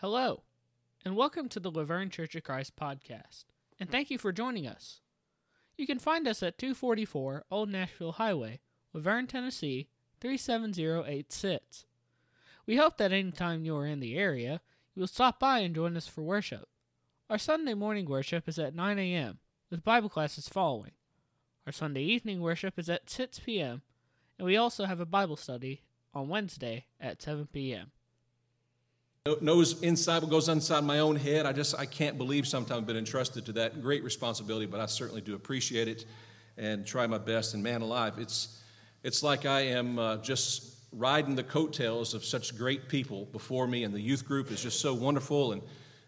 Hello, and welcome to the La Vergne Church of Christ podcast, and thank you for joining us. You can find us at 244 Old Nashville Highway, La Vergne, Tennessee 37086. We hope that anytime you are in the area, you will stop by and join us for worship. Our Sunday morning worship is at 9 a.m., with Bible classes following. Our Sunday evening worship is at 6 p.m., and we also have a Bible study on Wednesday at 7 p.m. knows inside what goes inside my own head. I just I can't believe sometimes I've been entrusted to that great responsibility, but I certainly do appreciate it and try my best. And man alive, it's it's like I am uh, just riding the coattails of such great people before me, and the youth group is just so wonderful, and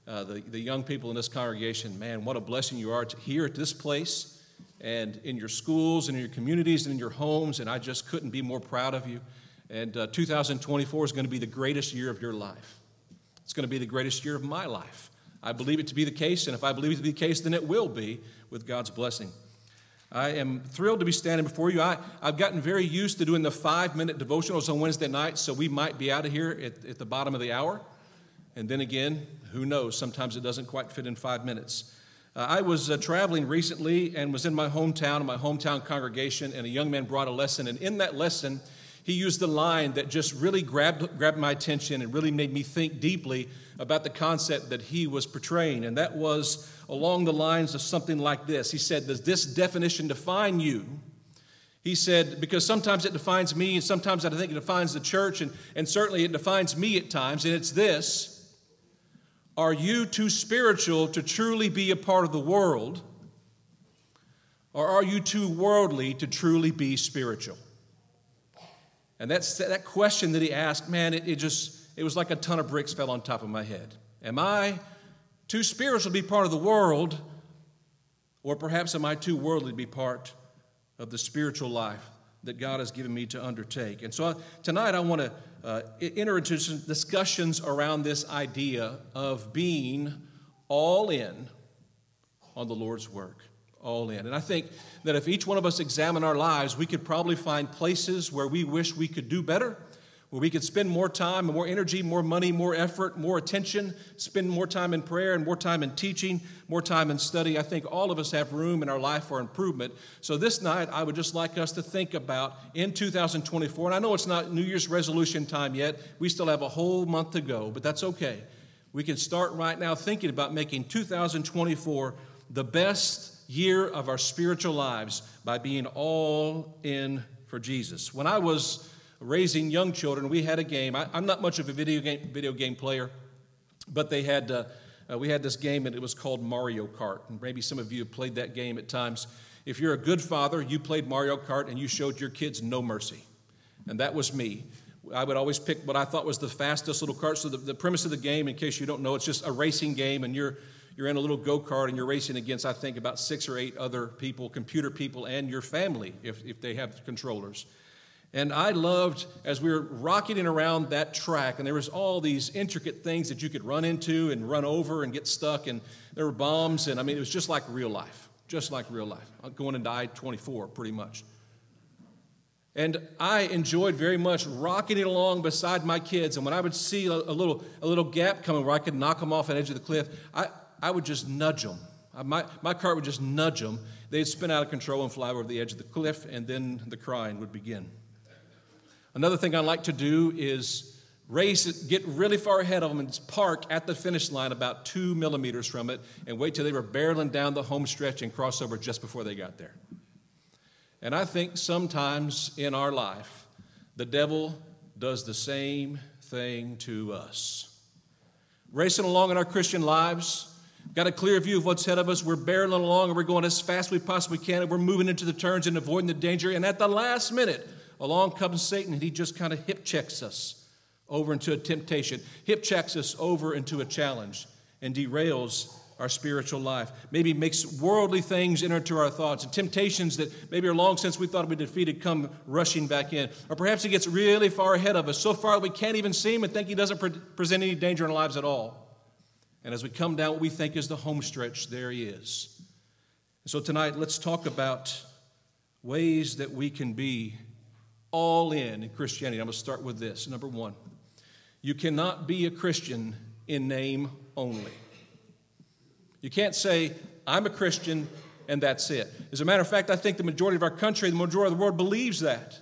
uh, the the young people in this congregation, man, what a blessing you are to here at this place. And in your schools and in your communities and in your homes, and I just couldn't be more proud of you. And uh, 2024 is going to be the greatest year of your life. It's going to be the greatest year of my life. I believe it to be the case, and if I believe it to be the case, then it will be with God's blessing. I am thrilled to be standing before you. I, have gotten very used to doing the five minute devotionals on Wednesday nights, so we might be out of here at, at the bottom of the hour. And then again, who knows? Sometimes it doesn't quite fit in five minutes. Uh, I was uh, traveling recently and was in my hometown, my hometown congregation, and a young man brought a lesson. And in that lesson, he used a line that just really grabbed, grabbed my attention and really made me think deeply about the concept that he was portraying. And that was along the lines of something like this He said, Does this definition define you? He said, because sometimes it defines me, and sometimes I think it defines the church, and, and certainly it defines me at times, and it's this Are you too spiritual to truly be a part of the world? Or are you too worldly to truly be spiritual? And that's, that question that he asked, man, it, it just, it was like a ton of bricks fell on top of my head. Am I too spiritual to be part of the world, or perhaps am I too worldly to be part of the spiritual life that God has given me to undertake? And so uh, tonight I want to uh, enter into some discussions around this idea of being all in on the Lord's work all in. And I think that if each one of us examine our lives, we could probably find places where we wish we could do better, where we could spend more time and more energy, more money, more effort, more attention, spend more time in prayer and more time in teaching, more time in study. I think all of us have room in our life for improvement. So this night, I would just like us to think about in 2024, and I know it's not New Year's resolution time yet, we still have a whole month to go, but that's okay. We can start right now thinking about making 2024 the best year of our spiritual lives by being all in for Jesus. When I was raising young children, we had a game. I, am not much of a video game, video game player, but they had, uh, uh, we had this game and it was called Mario Kart. And maybe some of you have played that game at times. If you're a good father, you played Mario Kart and you showed your kids no mercy. And that was me. I would always pick what I thought was the fastest little cart. So, the, the premise of the game, in case you don't know, it's just a racing game, and you're you're in a little go kart and you're racing against, I think, about six or eight other people, computer people, and your family if, if they have controllers. And I loved as we were rocketing around that track, and there was all these intricate things that you could run into and run over and get stuck, and there were bombs, and I mean, it was just like real life, just like real life. I'm going into I 24 pretty much. And I enjoyed very much rocketing along beside my kids. And when I would see a, a, little, a little gap coming where I could knock them off an edge of the cliff, I, I would just nudge them. My, my cart would just nudge them. They'd spin out of control and fly over the edge of the cliff, and then the crying would begin. Another thing I like to do is race get really far ahead of them and park at the finish line about two millimeters from it and wait till they were barreling down the home stretch and cross over just before they got there. And I think sometimes in our life, the devil does the same thing to us. Racing along in our Christian lives, got a clear view of what's ahead of us. We're barreling along and we're going as fast as we possibly can. And we're moving into the turns and avoiding the danger. And at the last minute, along comes Satan and he just kind of hip checks us over into a temptation, hip checks us over into a challenge, and derails our spiritual life. Maybe makes worldly things enter into our thoughts and temptations that maybe are long since we thought we defeated come rushing back in. Or perhaps he gets really far ahead of us, so far we can't even see him and think he doesn't pre- present any danger in our lives at all. And as we come down what we think is the home stretch, there he is. So tonight, let's talk about ways that we can be all in in Christianity. I'm going to start with this. Number one, you cannot be a Christian in name only. You can't say, I'm a Christian and that's it. As a matter of fact, I think the majority of our country, the majority of the world believes that.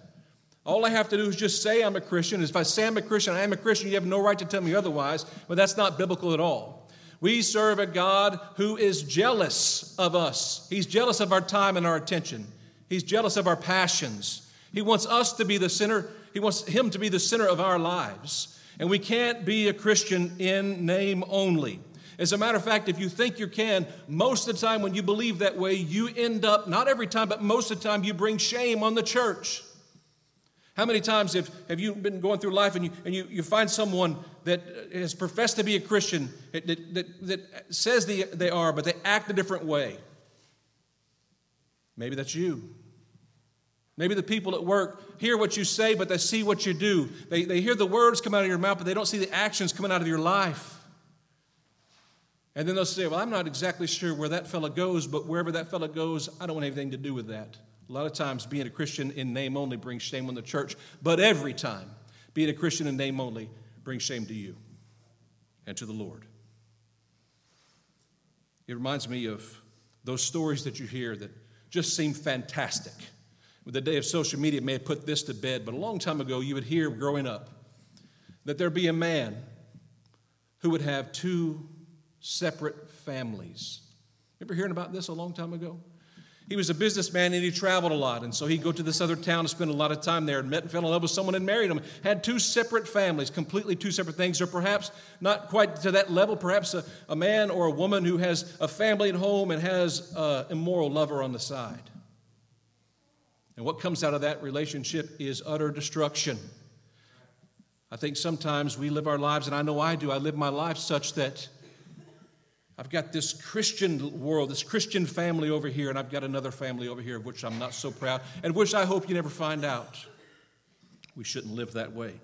All I have to do is just say I'm a Christian. If I say I'm a Christian, I am a Christian, you have no right to tell me otherwise, but that's not biblical at all. We serve a God who is jealous of us. He's jealous of our time and our attention. He's jealous of our passions. He wants us to be the center, He wants Him to be the center of our lives. And we can't be a Christian in name only. As a matter of fact, if you think you can, most of the time when you believe that way, you end up, not every time, but most of the time, you bring shame on the church. How many times have, have you been going through life and, you, and you, you find someone that has professed to be a Christian, that, that, that says they, they are, but they act a different way? Maybe that's you. Maybe the people at work hear what you say, but they see what you do. They, they hear the words come out of your mouth, but they don't see the actions coming out of your life. And then they'll say, Well, I'm not exactly sure where that fellow goes, but wherever that fellow goes, I don't want anything to do with that. A lot of times, being a Christian in name only brings shame on the church, but every time, being a Christian in name only brings shame to you and to the Lord. It reminds me of those stories that you hear that just seem fantastic. With the day of social media, may have put this to bed, but a long time ago, you would hear growing up that there'd be a man who would have two separate families. Remember hearing about this a long time ago? He was a businessman and he traveled a lot. And so he'd go to this other town and spend a lot of time there and met and fell in love with someone and married him. Had two separate families, completely two separate things, or perhaps not quite to that level. Perhaps a, a man or a woman who has a family at home and has an immoral lover on the side. And what comes out of that relationship is utter destruction. I think sometimes we live our lives, and I know I do, I live my life such that I've got this Christian world, this Christian family over here, and I've got another family over here of which I'm not so proud, and which I hope you never find out. We shouldn't live that way.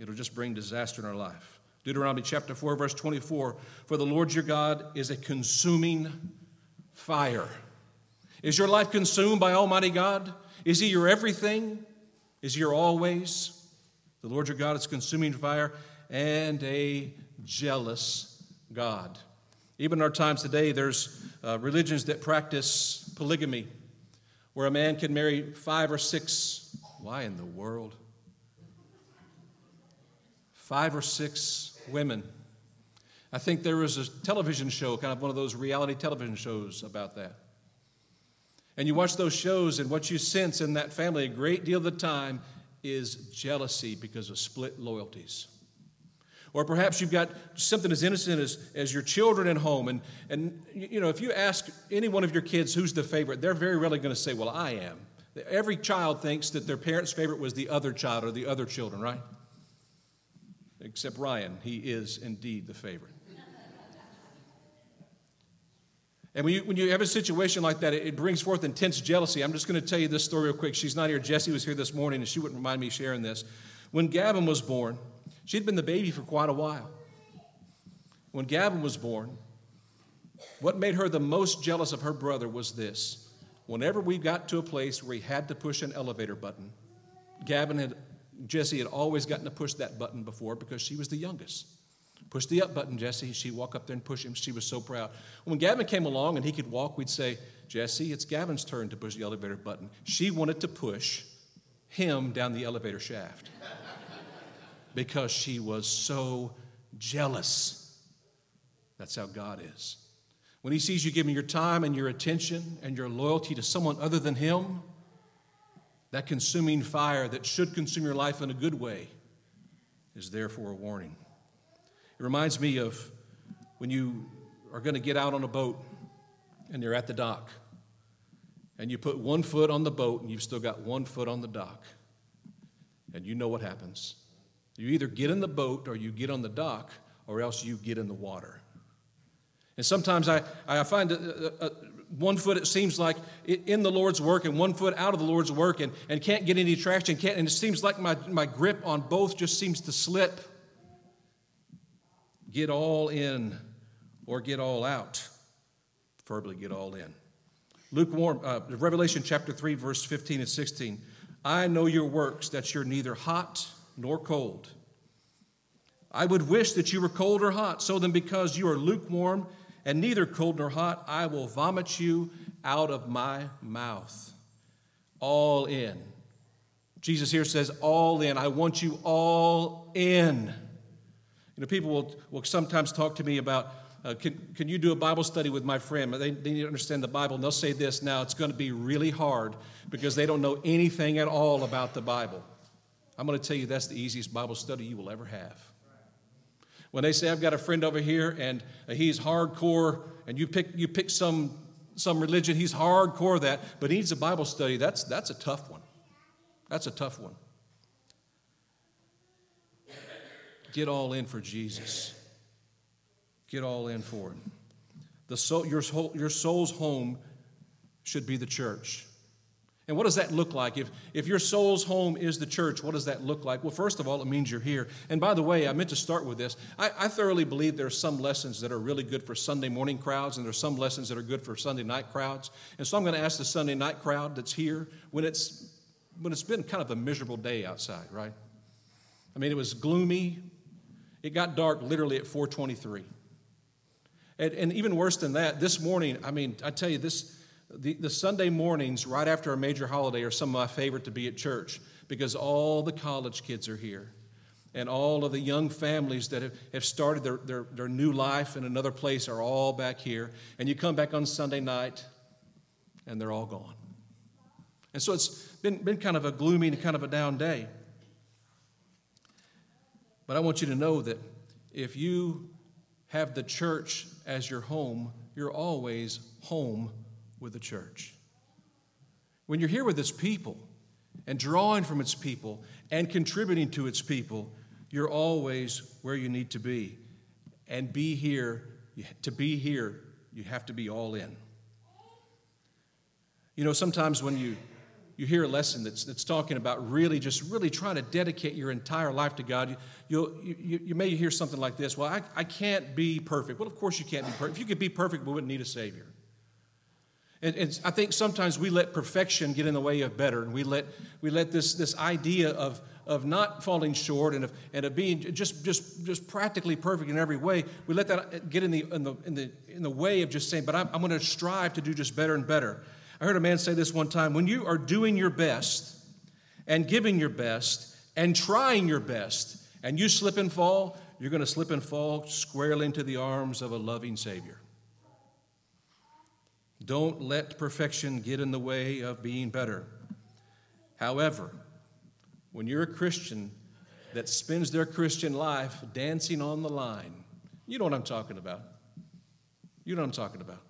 It'll just bring disaster in our life. Deuteronomy chapter 4, verse 24 For the Lord your God is a consuming fire. Is your life consumed by Almighty God? Is He your everything? Is He your always? The Lord your God is consuming fire and a jealous God. Even in our times today, there's uh, religions that practice polygamy, where a man can marry five or six. Why in the world? Five or six women. I think there was a television show, kind of one of those reality television shows about that. And you watch those shows, and what you sense in that family a great deal of the time is jealousy because of split loyalties. Or perhaps you've got something as innocent as, as your children at home. And, and, you know, if you ask any one of your kids who's the favorite, they're very rarely going to say, Well, I am. Every child thinks that their parent's favorite was the other child or the other children, right? Except Ryan. He is indeed the favorite. And when you, when you have a situation like that, it, it brings forth intense jealousy. I'm just going to tell you this story real quick. She's not here. Jesse was here this morning, and she wouldn't mind me sharing this. When Gavin was born, She'd been the baby for quite a while. When Gavin was born, what made her the most jealous of her brother was this. Whenever we got to a place where he had to push an elevator button, Gavin had, Jesse had always gotten to push that button before because she was the youngest. Push the up button, Jesse. She'd walk up there and push him. She was so proud. When Gavin came along and he could walk, we'd say, Jesse, it's Gavin's turn to push the elevator button. She wanted to push him down the elevator shaft because she was so jealous. That's how God is. When He sees you giving your time and your attention and your loyalty to someone other than Him, that consuming fire that should consume your life in a good way is therefore a warning. It reminds me of when you are going to get out on a boat and you're at the dock and you put one foot on the boat and you've still got one foot on the dock. And you know what happens. You either get in the boat or you get on the dock, or else you get in the water. And sometimes I, I find a, a, a, one foot, it seems like in the Lord's work, and one foot out of the Lord's work, and, and can't get any traction. Can't, and it seems like my, my grip on both just seems to slip. Get all in or get all out. Preferably get all in. Lukewarm, uh, Revelation chapter 3, verse 15 and 16. I know your works, that you're neither hot nor cold. I would wish that you were cold or hot. So then, because you are lukewarm and neither cold nor hot, I will vomit you out of my mouth. All in. Jesus here says, All in. I want you all in. You know, people will, will sometimes talk to me about, uh, can, can you do a Bible study with my friend? They, they need to understand the Bible, and they'll say this now, it's going to be really hard because they don't know anything at all about the Bible. I'm going to tell you that's the easiest Bible study you will ever have. When they say, I've got a friend over here and uh, he's hardcore, and you pick, you pick some, some religion, he's hardcore that, but he needs a Bible study, that's, that's a tough one. That's a tough one. Get all in for Jesus. Get all in for him. The soul, your, soul, your soul's home should be the church. And what does that look like? If, if your soul's home is the church, what does that look like? Well, first of all, it means you're here. And by the way, I meant to start with this. I, I thoroughly believe there are some lessons that are really good for Sunday morning crowds, and there are some lessons that are good for Sunday night crowds. And so I'm going to ask the Sunday night crowd that's here when it's, when it's been kind of a miserable day outside, right? I mean, it was gloomy. It got dark literally at 423. And, and even worse than that, this morning, I mean, I tell you, this the, the Sunday mornings right after a major holiday are some of my favorite to be at church because all the college kids are here and all of the young families that have, have started their, their, their new life in another place are all back here. And you come back on Sunday night and they're all gone. And so it's been, been kind of a gloomy and kind of a down day. But I want you to know that if you have the church as your home, you're always home with the church. When you're here with its people and drawing from its people and contributing to its people, you're always where you need to be. And be here, to be here, you have to be all in. You know, sometimes when you you hear a lesson that's, that's talking about really just really trying to dedicate your entire life to God, you, you, you may hear something like this Well, I, I can't be perfect. Well, of course you can't be perfect. If you could be perfect, we wouldn't need a Savior. And, and, I think sometimes we let perfection get in the way of better, and we let, we let this, this idea of, of not falling short and of, and of being just, just, just practically perfect in every way, we let that get in the, in the, in the, in the way of just saying, but I'm, I'm going to strive to do just better and better. I heard a man say this one time when you are doing your best and giving your best and trying your best, and you slip and fall, you're going to slip and fall squarely into the arms of a loving Savior. Don't let perfection get in the way of being better. However, when you're a Christian that spends their Christian life dancing on the line, you know what I'm talking about. You know what I'm talking about.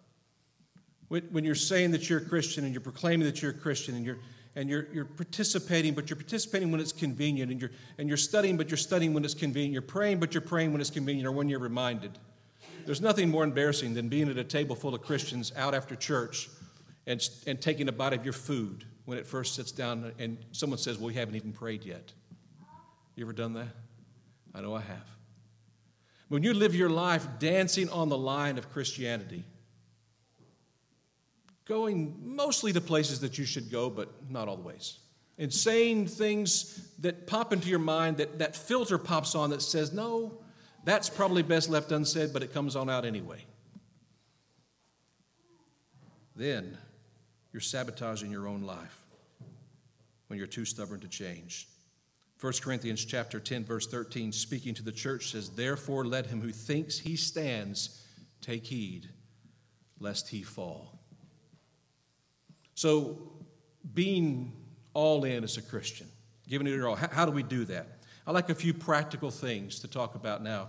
When you're saying that you're a Christian and you're proclaiming that you're a Christian and you're and you're, you're participating, but you're participating when it's convenient, and you're, and you're studying, but you're studying when it's convenient. You're praying, but you're praying when it's convenient or when you're reminded. There's nothing more embarrassing than being at a table full of Christians out after church and, and taking a bite of your food when it first sits down and someone says, Well, we haven't even prayed yet. You ever done that? I know I have. When you live your life dancing on the line of Christianity, going mostly to places that you should go, but not all the ways, and saying things that pop into your mind, that that filter pops on that says, No, that's probably best left unsaid, but it comes on out anyway. Then you're sabotaging your own life when you're too stubborn to change. 1 Corinthians chapter 10 verse 13 speaking to the church says therefore let him who thinks he stands take heed lest he fall. So being all in as a Christian, giving it your all, how, how do we do that? I like a few practical things to talk about now,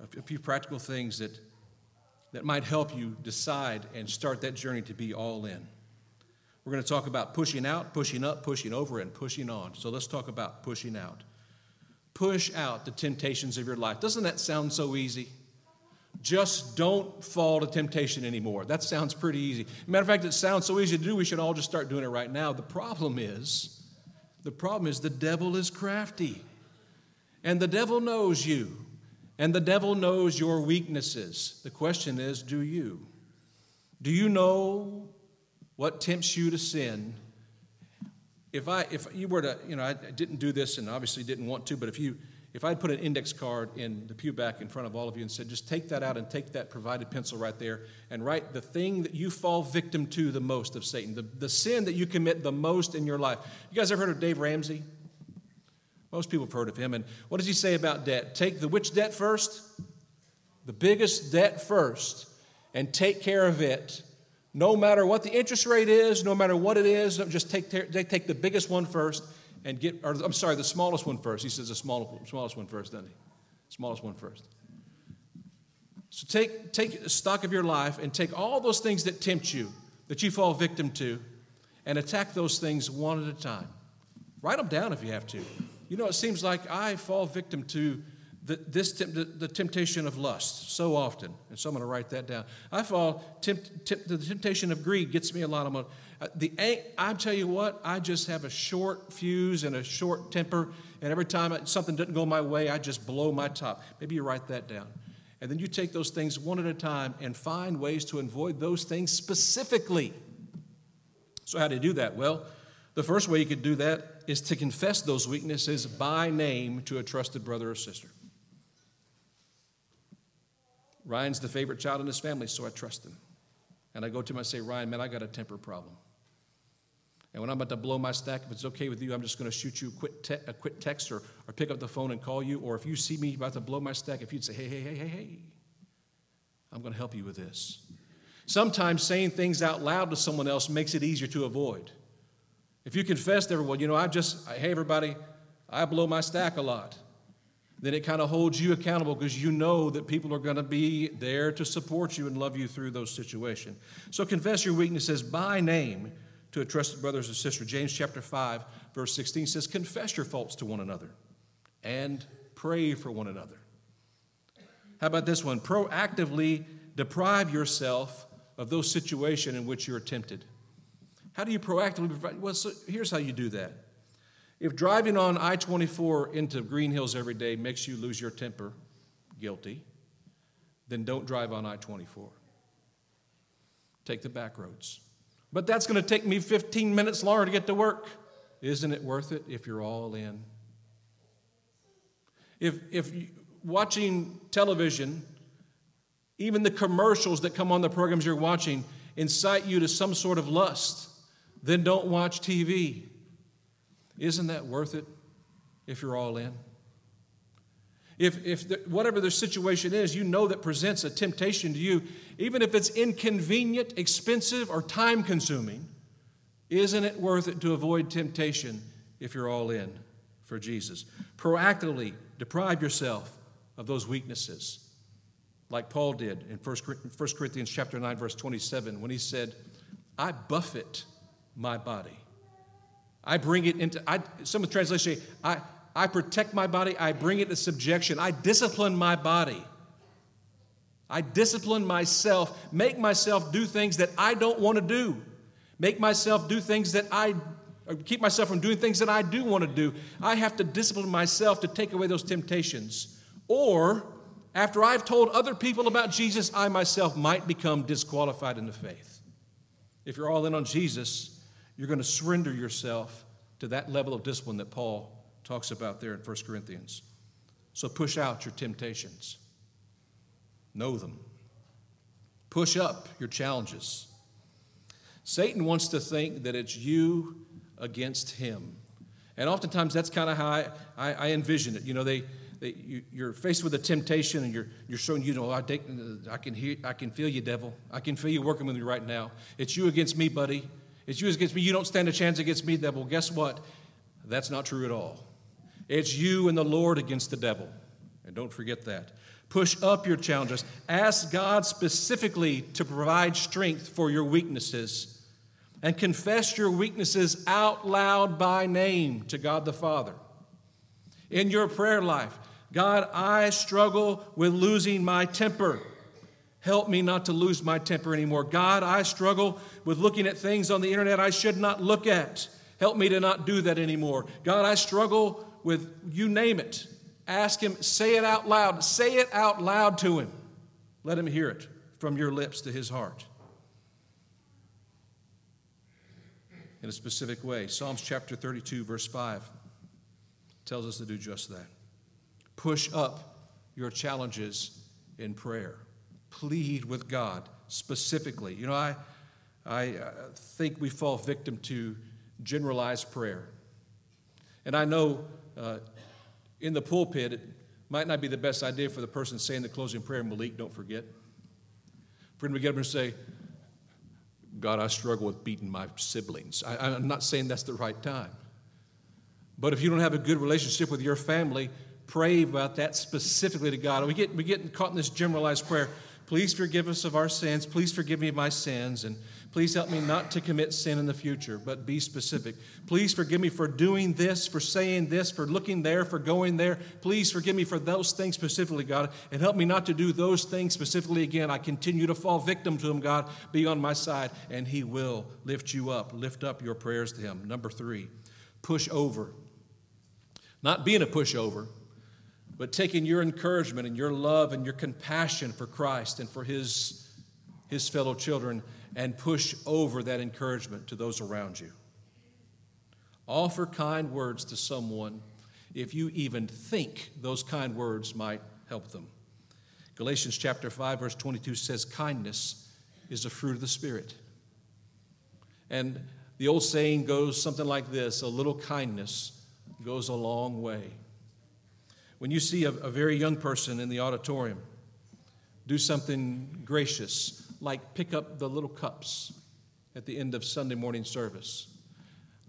a few practical things that, that might help you decide and start that journey to be all in. We're going to talk about pushing out, pushing up, pushing over, and pushing on. So let's talk about pushing out. Push out the temptations of your life. Doesn't that sound so easy? Just don't fall to temptation anymore. That sounds pretty easy. Matter of fact, it sounds so easy to do, we should all just start doing it right now. The problem is, the problem is the devil is crafty. And the devil knows you. And the devil knows your weaknesses. The question is do you? Do you know what tempts you to sin? If I if you were to, you know, I didn't do this and obviously didn't want to, but if you if I'd put an index card in the pew back in front of all of you and said, just take that out and take that provided pencil right there and write the thing that you fall victim to the most of Satan, the, the sin that you commit the most in your life. You guys ever heard of Dave Ramsey? Most people have heard of him. And what does he say about debt? Take the which debt first? The biggest debt first and take care of it. No matter what the interest rate is, no matter what it is, just take, take the biggest one first and get, or I'm sorry, the smallest one first. He says the smallest, smallest one first, doesn't he? Smallest one first. So take, take stock of your life and take all those things that tempt you, that you fall victim to, and attack those things one at a time. Write them down if you have to. You know, it seems like I fall victim to the, this, the, the temptation of lust so often. And so I'm going to write that down. I fall, tempt, tempt, the temptation of greed gets me a lot. of uh, Uh, the I tell you what, I just have a short fuse and a short temper, and every time something doesn't go my way, I just blow my top. Maybe you write that down. And then you take those things one at a time and find ways to avoid those things specifically. So, how do you do that? Well, the first way you could do that is to confess those weaknesses by name to a trusted brother or sister. Ryan's the favorite child in his family, so I trust him. And I go to him and say, Ryan, man, I got a temper problem. And when I'm about to blow my stack, if it's okay with you, I'm just going to shoot you a quick, te- a quick text or, or pick up the phone and call you. Or if you see me about to blow my stack, if you'd say, hey, hey, hey, hey, hey, I'm going to help you with this. Sometimes saying things out loud to someone else makes it easier to avoid. If you confess to everyone, you know, I just, hey, everybody, I blow my stack a lot, then it kind of holds you accountable because you know that people are going to be there to support you and love you through those situations. So confess your weaknesses by name to a trusted brothers and sister. James chapter 5, verse 16 says, Confess your faults to one another and pray for one another. How about this one? Proactively deprive yourself of those situations in which you're tempted. How do you proactively provide? Well, so here's how you do that. If driving on I 24 into Green Hills every day makes you lose your temper, guilty, then don't drive on I 24. Take the back roads. But that's going to take me 15 minutes longer to get to work. Isn't it worth it if you're all in? If, if watching television, even the commercials that come on the programs you're watching incite you to some sort of lust, then don't watch TV. Isn't that worth it if you're all in? If, if the, whatever the situation is, you know that presents a temptation to you, even if it's inconvenient, expensive, or time consuming, isn't it worth it to avoid temptation if you're all in for Jesus? Proactively deprive yourself of those weaknesses, like Paul did in 1 Corinthians chapter 9, verse 27, when he said, I buffet my body. I bring it into, I, some of the translations say, I, I protect my body, I bring it to subjection, I discipline my body. I discipline myself, make myself do things that I don't want to do, make myself do things that I keep myself from doing things that I do want to do. I have to discipline myself to take away those temptations. Or, after I've told other people about Jesus, I myself might become disqualified in the faith. If you're all in on Jesus, you're going to surrender yourself to that level of discipline that Paul talks about there in 1 Corinthians. So push out your temptations, know them, push up your challenges. Satan wants to think that it's you against him. And oftentimes that's kind of how I, I, I, envision it. You know, they, they, you, are faced with a temptation and you're, you're showing, you know, I, take, I, can hear, I can feel you, devil. I can feel you working with me right now. It's you against me, buddy. It's you against me. You don't stand a chance against me, devil. Guess what? That's not true at all. It's you and the Lord against the devil. And don't forget that. Push up your challenges. Ask God specifically to provide strength for your weaknesses. And confess your weaknesses out loud by name to God the Father. In your prayer life, God, I struggle with losing my temper. Help me not to lose my temper anymore. God, I struggle with looking at things on the internet I should not look at. Help me to not do that anymore. God, I struggle with you name it. Ask Him, say it out loud. Say it out loud to Him. Let Him hear it from your lips to His heart. In a specific way. Psalms chapter 32, verse 5 tells us to do just that. Push up your challenges in prayer. Plead with God specifically. You know, I, I uh, think we fall victim to generalized prayer. And I know uh, in the pulpit, it might not be the best idea for the person saying the closing prayer, Malik, don't forget. For him to get up and say, God, I struggle with beating my siblings. I, I'm not saying that's the right time. But if you don't have a good relationship with your family, pray about that specifically to God. We get, we get caught in this generalized prayer. Please forgive us of our sins. Please forgive me of my sins. And Please help me not to commit sin in the future, but be specific. Please forgive me for doing this, for saying this, for looking there, for going there. Please forgive me for those things specifically, God, and help me not to do those things specifically again. I continue to fall victim to Him, God. Be on my side, and He will lift you up. Lift up your prayers to Him. Number three, push over. Not being a pushover, but taking your encouragement and your love and your compassion for Christ and for His, his fellow children and push over that encouragement to those around you. Offer kind words to someone if you even think those kind words might help them. Galatians chapter 5 verse 22 says kindness is a fruit of the spirit. And the old saying goes something like this, a little kindness goes a long way. When you see a, a very young person in the auditorium do something gracious, like pick up the little cups at the end of Sunday morning service.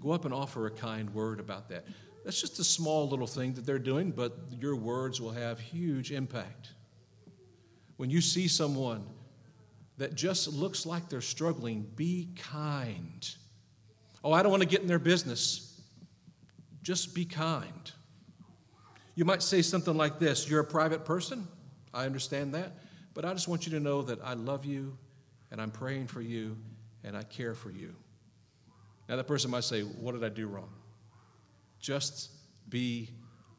Go up and offer a kind word about that. That's just a small little thing that they're doing, but your words will have huge impact. When you see someone that just looks like they're struggling, be kind. Oh, I don't want to get in their business. Just be kind. You might say something like this You're a private person. I understand that. But I just want you to know that I love you and I'm praying for you and I care for you. Now, that person might say, What did I do wrong? Just be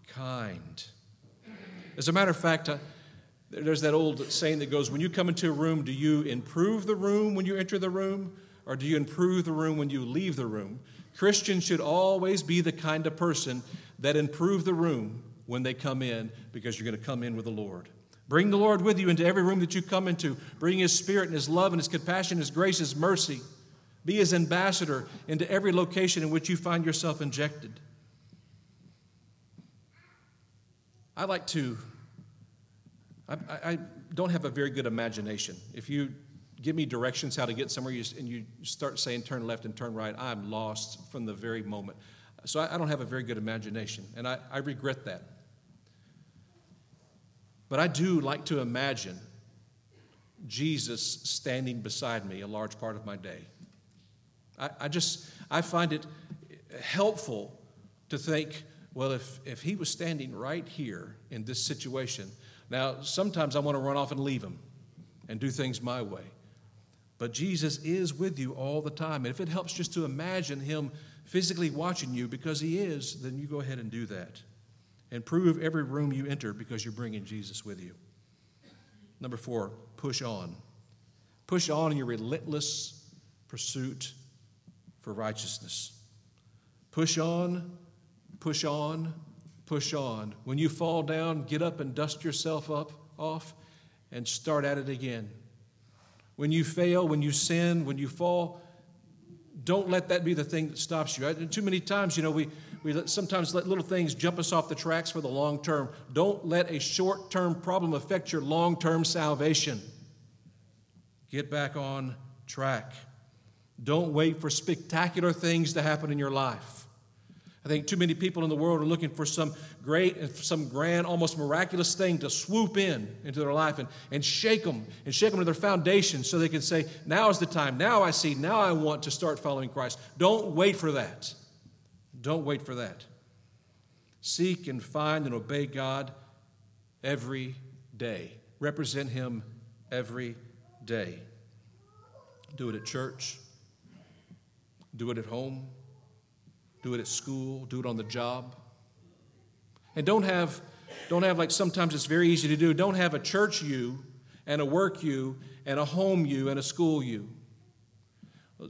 kind. As a matter of fact, uh, there's that old saying that goes, When you come into a room, do you improve the room when you enter the room, or do you improve the room when you leave the room? Christians should always be the kind of person that improve the room when they come in because you're going to come in with the Lord. Bring the Lord with you into every room that you come into. Bring His Spirit and His love and His compassion, His grace, His mercy. Be His ambassador into every location in which you find yourself injected. I like to, I, I, don't have a very good imagination. If you give me directions how to get somewhere and you start saying turn left and turn right, I'm lost from the very moment. So I, I don't have a very good imagination, and I, I regret that. But I do like to imagine Jesus standing beside me a large part of my day. I, I just, I find it helpful to think, well, if, if he was standing right here in this situation, now sometimes I want to run off and leave him and do things my way. But Jesus is with you all the time. And if it helps just to imagine him physically watching you because he is, then you go ahead and do that and prove every room you enter because you're bringing Jesus with you. Number four, push on. Push on in your relentless pursuit for righteousness. Push on, push on, push on. When you fall down, get up and dust yourself up off and start at it again. When you fail, when you sin, when you fall, don't let that be the thing that stops you. Too many times, you know, we, we sometimes let little things jump us off the tracks for the long term. Don't let a short term problem affect your long term salvation. Get back on track. Don't wait for spectacular things to happen in your life. I think too many people in the world are looking for some great and some grand, almost miraculous thing to swoop in into their life and, and shake them and shake them to their foundation so they can say, Now is the time. Now I see. Now I want to start following Christ. Don't wait for that. Don't wait for that. Seek and find and obey God every day. Represent Him every day. Do it at church. Do it at home. Do it at school. Do it on the job. And don't have, don't have like sometimes it's very easy to do, don't have a church you and a work you and a home you and a school you.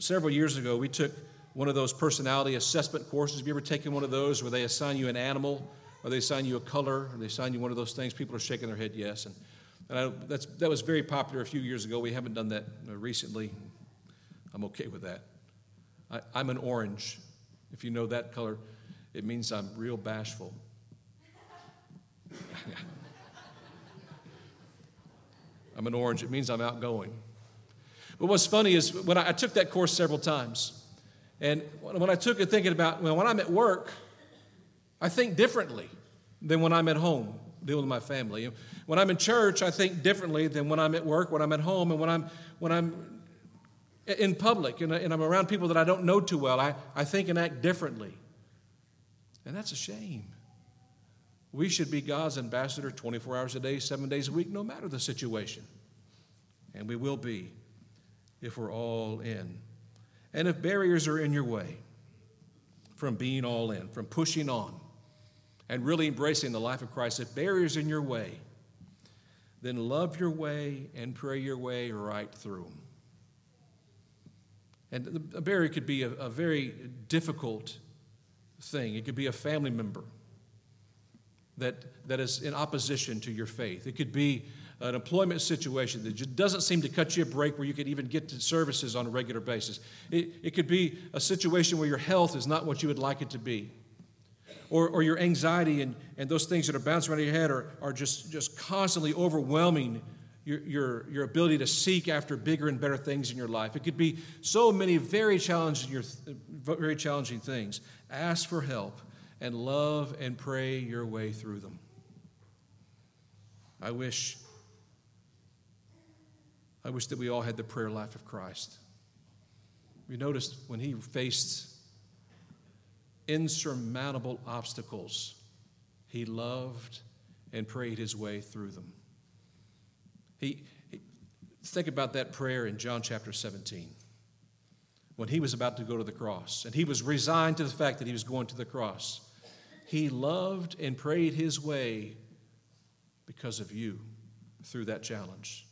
Several years ago, we took one of those personality assessment courses. Have you ever taken one of those where they assign you an animal or they assign you a color, or they assign you one of those things. People are shaking their head yes. And, and I, that's, that was very popular a few years ago. We haven't done that uh, recently. I'm okay with that. I, I'm an orange. If you know that color, it means I'm real bashful. I'm an orange. It means I'm outgoing. But what's funny is when I, I took that course several times, and when I took it thinking about well, when I'm at work, I think differently than when I'm at home dealing with my family. When I'm in church, I think differently than when I'm at work, when I'm at home, and when I'm when I'm in public and, and I'm around people that I don't know too well. I, I think and act differently. And that's a shame. We should be God's ambassador 24 hours a day, seven days a week, no matter the situation. And we will be if we're all in. And if barriers are in your way from being all in, from pushing on, and really embracing the life of Christ, if barriers in your way, then love your way and pray your way right through them. And a barrier could be a, a very difficult thing. It could be a family member that, that is in opposition to your faith. It could be an employment situation that just doesn't seem to cut you a break where you could even get to services on a regular basis. It, it could be a situation where your health is not what you would like it to be. Or, or your anxiety and, and those things that are bouncing around your head are, are just, just constantly overwhelming your, your, your ability to seek after bigger and better things in your life. It could be so many very challenging, your, very challenging things. Ask for help and love and pray your way through them. I wish I wish that we all had the prayer life of Christ. We noticed when he faced insurmountable obstacles, he loved and prayed his way through them. He, he, think about that prayer in John chapter 17 when he was about to go to the cross and he was resigned to the fact that he was going to the cross. He loved and prayed his way because of you through that challenge.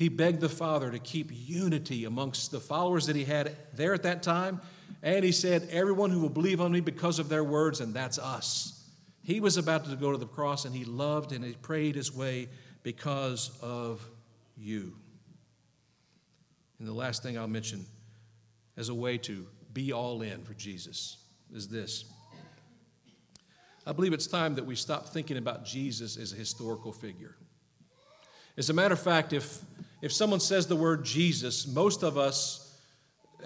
He begged the Father to keep unity amongst the followers that he had there at that time. And he said, Everyone who will believe on me because of their words, and that's us. He was about to go to the cross, and he loved and he prayed his way because of you. And the last thing I'll mention as a way to be all in for Jesus is this. I believe it's time that we stop thinking about Jesus as a historical figure. As a matter of fact, if if someone says the word Jesus, most of us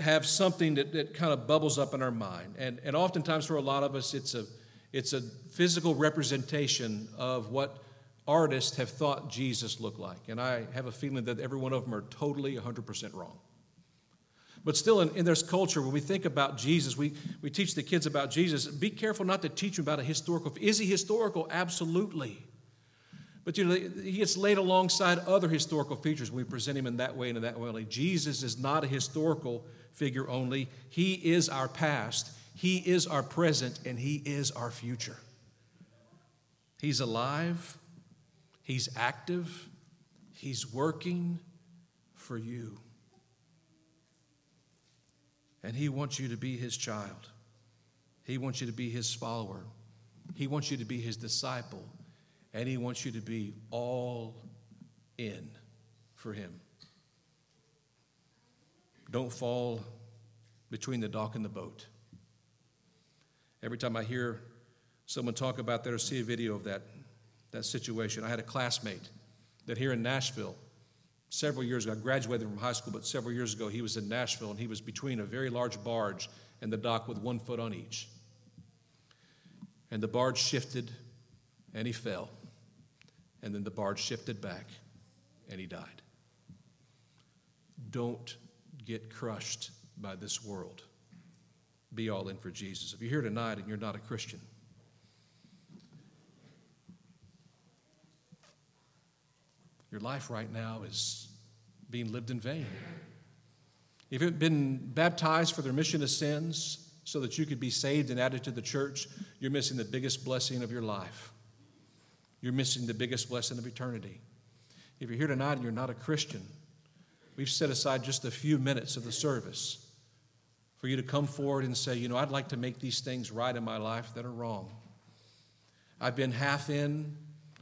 have something that, that kind of bubbles up in our mind. And, and oftentimes for a lot of us, it's a, it's a physical representation of what artists have thought Jesus looked like. And I have a feeling that every one of them are totally 100% wrong. But still, in, in this culture, when we think about Jesus, we, we teach the kids about Jesus. Be careful not to teach them about a historical. Is he historical? Absolutely. But you know, he gets laid alongside other historical features. We present him in that way and in that way. Like Jesus is not a historical figure only, he is our past, he is our present, and he is our future. He's alive, he's active, he's working for you. And he wants you to be his child. He wants you to be his follower. He wants you to be his disciple and He wants you to be all in for Him. Don't fall between the dock and the boat. Every time I hear someone talk about that or see a video of that, that situation, I had a classmate that here in Nashville, several years ago, I graduated from high school, but several years ago, he was in Nashville and he was between a very large barge and the dock with one foot on each. And the barge shifted and he fell and then the barge shifted back and he died. Don't get crushed by this world. Be all in for Jesus. If you're here tonight and you're not a Christian, your life right now is being lived in vain. If you've been baptized for the remission of sins so that you could be saved and added to the church, you're missing the biggest blessing of your life you're missing the biggest blessing of eternity. If you're here tonight and you're not a Christian, we've set aside just a few minutes of the service for you to come forward and say, you know, I'd like to make these things right in my life that are wrong. I've been half in,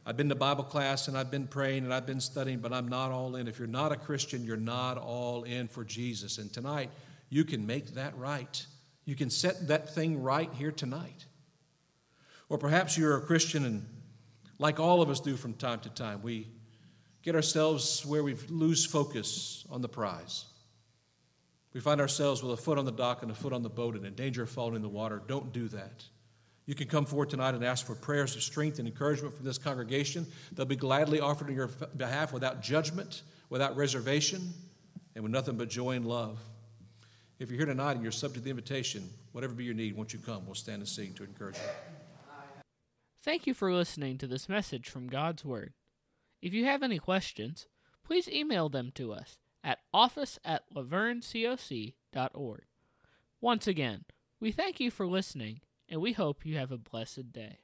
I've been to Bible class and I've been praying and I've been studying, but I'm not all in. If you're not a Christian, you're not all in for Jesus. And tonight, you can make that right. You can set that thing right here tonight. Or perhaps you're a Christian and, like all of us do from time to time, we get ourselves where we lose focus on the prize. We find ourselves with a foot on the dock and a foot on the boat and in danger of falling in the water. Don't do that. You can come forward tonight and ask for prayers of strength and encouragement from this congregation. They'll be gladly offered on your behalf without judgment, without reservation, and with nothing but joy and love. If you're here tonight and you're subject to the invitation, whatever be your need, won't you come? We'll stand and sing to encourage you. Thank you for listening to this message from God's Word. If you have any questions, please email them to us at office at lavergnecoc.org. Once again, we thank you for listening and we hope you have a blessed day.